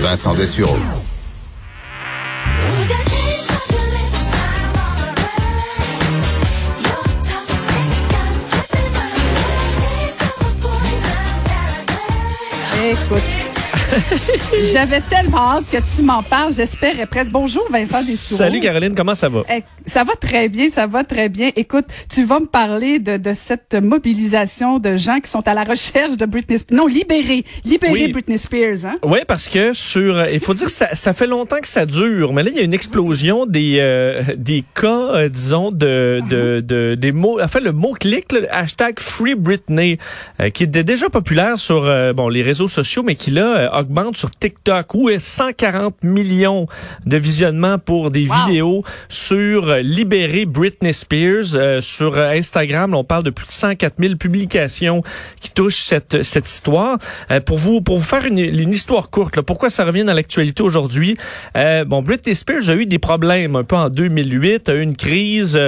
Vincent Dessureau. Écoute. J'avais tellement hâte que tu m'en parles. J'espérais presque. Bonjour, Vincent Dessoureau. Salut Caroline, comment ça va? Eh, Ça va très bien, ça va très bien. Écoute, tu vas me parler de, de cette mobilisation de gens qui sont à la recherche de Britney Spears. Non, libérer. Libérer Oui. Britney Spears, hein? Oui, parce que sur, euh, il faut dire que ça, ça fait longtemps que ça dure, mais là il y a une explosion des euh, des cas, euh, disons de de, de des mots, enfin le mot clic, le hashtag Free Britney, euh, qui était déjà populaire sur bon les réseaux sociaux, mais qui là augmente sur TikTok où est 140 millions de visionnements pour des Wow. vidéos sur euh, libérer Britney Spears. Euh, sur Instagram, on parle de plus de 104 000 publications qui touchent cette cette histoire. Euh, pour vous pour vous faire une, une histoire courte, là, pourquoi ça revient dans l'actualité aujourd'hui? Euh, Bon, Britney Spears a eu des problèmes un peu en 2008, a eu une crise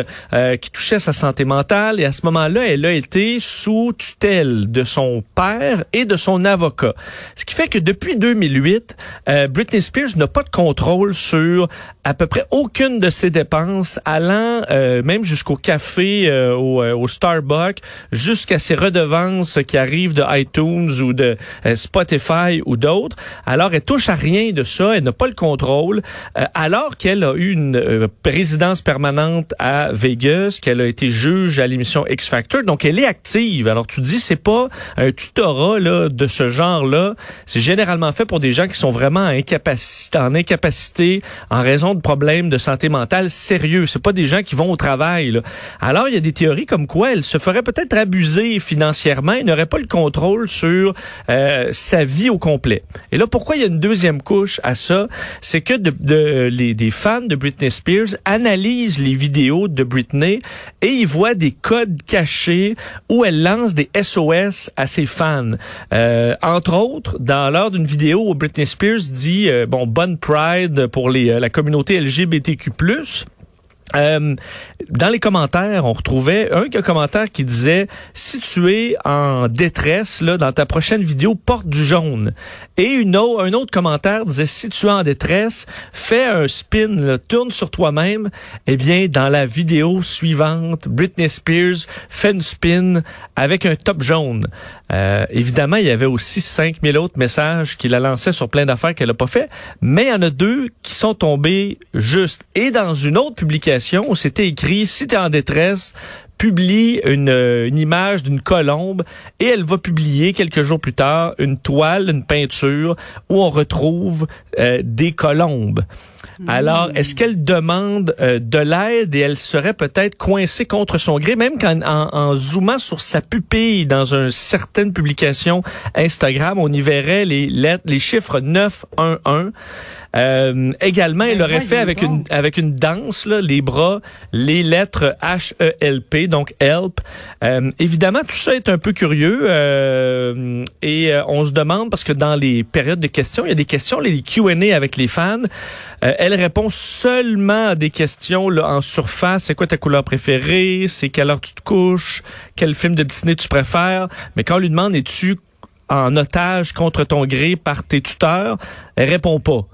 qui touchait sa santé mentale et à ce moment-là, elle a été sous tutelle de son père et de son avocat. Ce qui fait que depuis 2008, euh, Britney Spears n'a pas de contrôle sur à peu près aucune de ses dépenses, allant euh, même jusqu'au café, euh, au, euh, au Starbucks, jusqu'à ses redevances qui arrivent de iTunes ou de euh, Spotify ou d'autres. Alors, elle touche à rien de ça, elle n'a pas le contrôle, euh, alors qu'elle a eu une résidence permanente à Vegas, qu'elle a été juge à l'émission X Factor, donc elle est active. Alors, tu dis, c'est pas un tutorat là, de ce genre-là, c'est généralement fait pour des gens qui sont vraiment en incapacité, en incapacité en raison de problèmes de santé mentale sérieux. C'est pas des gens qui vont au travail. Alors, il y a des théories comme quoi elle se ferait peut-être abuser financièrement et n'aurait pas le contrôle sur euh, sa vie au complet. Et là, pourquoi il y a une deuxième couche à ça? C'est que de, les, des fans de Britney Spears analysent les vidéos de Britney et ils voient des codes cachés où elle lance des SOS à ses fans. Euh, entre autres, dans lors d'une vidéo où Britney Spears dit euh, bon bonne Pride pour euh, la communauté LGBTQ+. Euh, dans les commentaires, on retrouvait un commentaire qui disait si tu es en détresse là dans ta prochaine vidéo, porte du jaune. Et une un autre commentaire disait si tu es en détresse, fais un spin, là, tourne sur toi-même. Eh bien, dans la vidéo suivante, Britney Spears fait une spin avec un top jaune. Euh, évidemment, il y avait aussi 5000 autres messages qu'il a lancés sur plein d'affaires qu'elle a pas fait, mais il y en a deux qui sont tombés juste. Et dans une autre publication, c'était écrit si tu es en détresse, publie une, euh, une image d'une colombe et elle va publier quelques jours plus tard une toile, une peinture où on retrouve euh, des colombes. Alors, est-ce qu'elle demande euh, de l'aide et elle serait peut-être coincée contre son gré, même qu'en en, en zoomant sur sa pupille dans une certaine publication Instagram, on y verrait les lettres, les chiffres 911. Euh, également, elle Ben aurait fait avec une avec une danse là, les bras, les lettres H Donc help. Euh, évidemment, tout ça est un peu curieux euh, et euh, on se demande parce que dans les périodes de questions, il y a des questions, les Q&A avec les fans. Elle répond seulement à des questions là, en surface. C'est quoi ta couleur préférée? C'est quelle heure tu te couches? Quel film de Disney tu préfères? Mais quand on lui demande es-tu en otage contre ton gré par tes tuteurs, elle répond pas.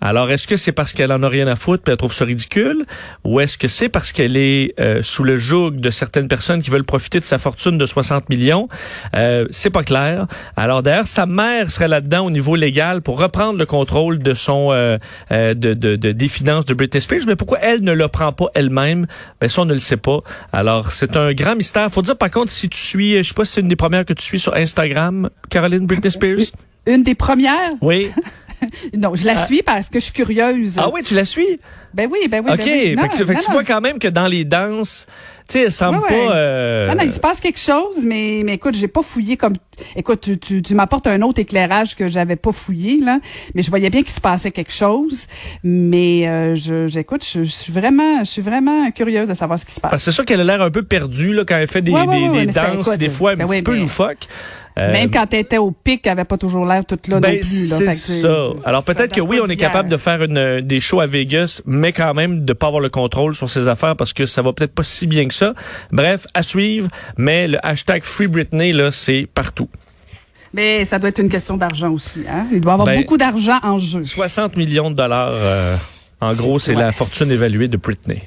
Alors, est-ce que c'est parce qu'elle en a rien à foutre puis elle trouve ça ridicule, ou est-ce que c'est parce qu'elle est euh, sous le joug de certaines personnes qui veulent profiter de sa fortune de 60 millions? Euh, C'est pas clair. Alors d'ailleurs, sa mère serait là-dedans au niveau légal pour reprendre le contrôle de son euh, euh, de, de, de- des finances de Britney Spears. Mais pourquoi elle ne le prend pas elle-même? Ben ça, on ne le sait pas. Alors c'est un grand mystère. Faut dire par contre, si tu suis, je sais pas si c'est une des premières que tu suis sur Instagram, Caroline Britney Spears. Une des premières? Oui. Non, je la suis parce que je suis curieuse. Ah oui, tu la suis? Ben oui, ben oui. OK. ben oui. Non, fait que, fait que non, tu non. vois quand même que dans les danses, Tu sais, elle semble Ouais, ouais. pas... euh, Ah non, il se passe quelque chose, mais, mais écoute, j'ai pas fouillé comme. Écoute, tu, tu, tu m'apportes un autre éclairage que j'avais pas fouillé, là. Mais je voyais bien qu'il se passait quelque chose. Mais euh, je, j'écoute, je, je suis vraiment, je suis vraiment curieuse de savoir ce qui se passe. Parce que c'est sûr qu'elle a l'air un peu perdue là, quand elle fait des, Ouais, des, des danses, écoute, des fois un ben petit oui, peu mais- loufoques. Euh, Même quand elle était au pic, elle avait pas toujours l'air toute là ben, non plus. Là. c'est ça. Alors peut-être que oui, on est capable de faire une, euh, des shows à Vegas, mais quand même de pas avoir le contrôle sur ses affaires parce que ça va peut-être pas si bien que ça. Bref, à suivre. Mais le hashtag Free Britney là, c'est partout. Mais ça doit être une question d'argent aussi. Hein? Il doit y avoir Ben, beaucoup d'argent en jeu. 60 millions de dollars. euh, en gros, c'est Ouais. la fortune évaluée de Britney.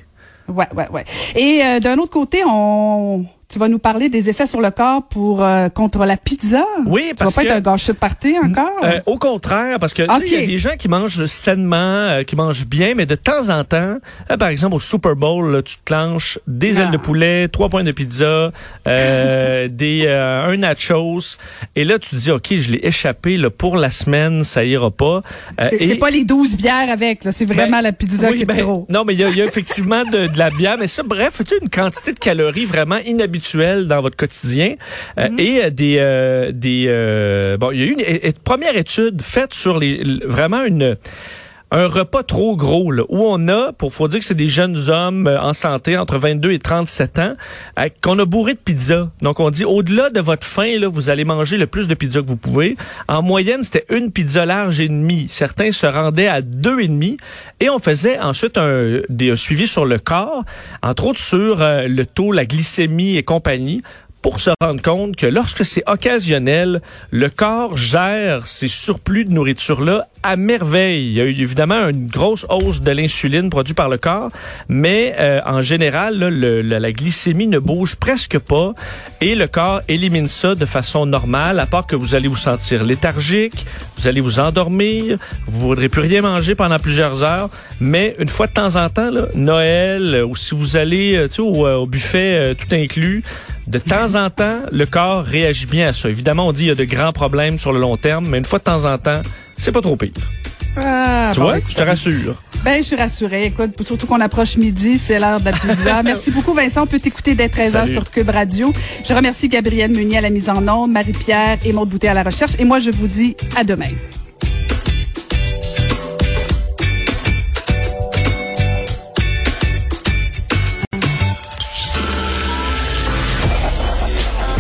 Ouais, ouais, ouais. Et euh, d'un autre côté, on, tu vas nous parler des effets sur le corps pour euh, contre la pizza? Oui, Tu parce vas pas que- être un gâchis de party encore? Euh, au contraire, parce que tu il y a des gens qui mangent sainement, euh, qui mangent bien, mais de temps en temps, par exemple au Super Bowl, là, tu te clenches des Ah. ailes de poulet, trois points de pizza, des un nachos, et là tu te dis ok, je l'ai échappé là, pour la semaine, ça ira pas. C'est et- pas les 12 bières avec, c'est vraiment ben, la pizza oui, qui est ben, trop. Non, mais il y, a- il y a effectivement de, de la bière, mais ça, bref, tu une quantité de calories vraiment inhabituelle dans votre quotidien Euh, Mm-hmm. et euh, des euh, des euh, bon, il y a eu une, é- première étude faite sur les vraiment une un repas trop gros là, où on a, pour faut dire que c'est des jeunes hommes euh, en santé entre 22 et 37 ans, euh, qu'on a bourré de pizza. Donc on dit au-delà de votre faim là, vous allez manger le plus de pizza que vous pouvez. En moyenne, c'était une pizza large et demie. Certains se rendaient à deux et demi et on faisait ensuite un, des un suivi sur le corps, entre autres sur euh, le taux, la glycémie et compagnie pour se rendre compte que lorsque c'est occasionnel, le corps gère ces surplus de nourriture-là à merveille. Il y a eu évidemment une grosse hausse de l'insuline produite par le corps, mais euh, en général, la, glycémie ne bouge presque pas et le corps élimine ça de façon normale, à part que vous allez vous sentir léthargique, vous allez vous endormir, vous voudrez plus rien manger pendant plusieurs heures, mais une fois de temps en temps, Noël, euh, ou si vous allez euh, au, buffet tout inclus, de temps en temps, le corps réagit bien à ça. Évidemment, on dit qu'il y a de grands problèmes sur le long terme, mais une fois de temps en temps, c'est pas trop pire. Ah, tu bon, vois, je te rassure. Ben, je suis rassurée. Écoute, surtout qu'on approche midi, c'est l'heure de la pizza. Merci beaucoup, Vincent. On peut t'écouter dès 13h Salut. sur Cube Radio. Je remercie Gabrielle Meunier à la mise en onde, Marie-Pierre et Maud Boutet à la recherche. Et moi, je vous dis à demain.